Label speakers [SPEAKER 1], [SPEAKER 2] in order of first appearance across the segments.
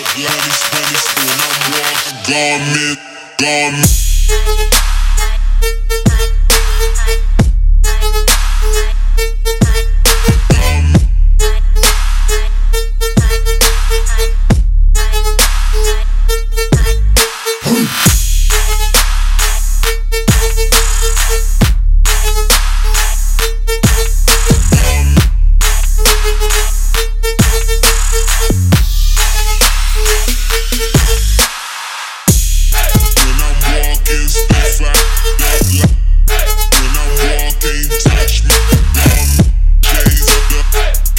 [SPEAKER 1] Bloody spinny spoon, I'm walking garment, garment.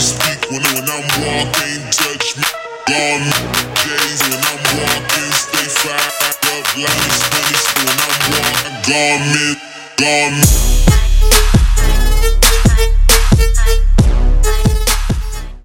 [SPEAKER 1] speak when, when I'm walking, touch me. Gone days when I'm walking, stay fired speak when I'm walking, gone gone.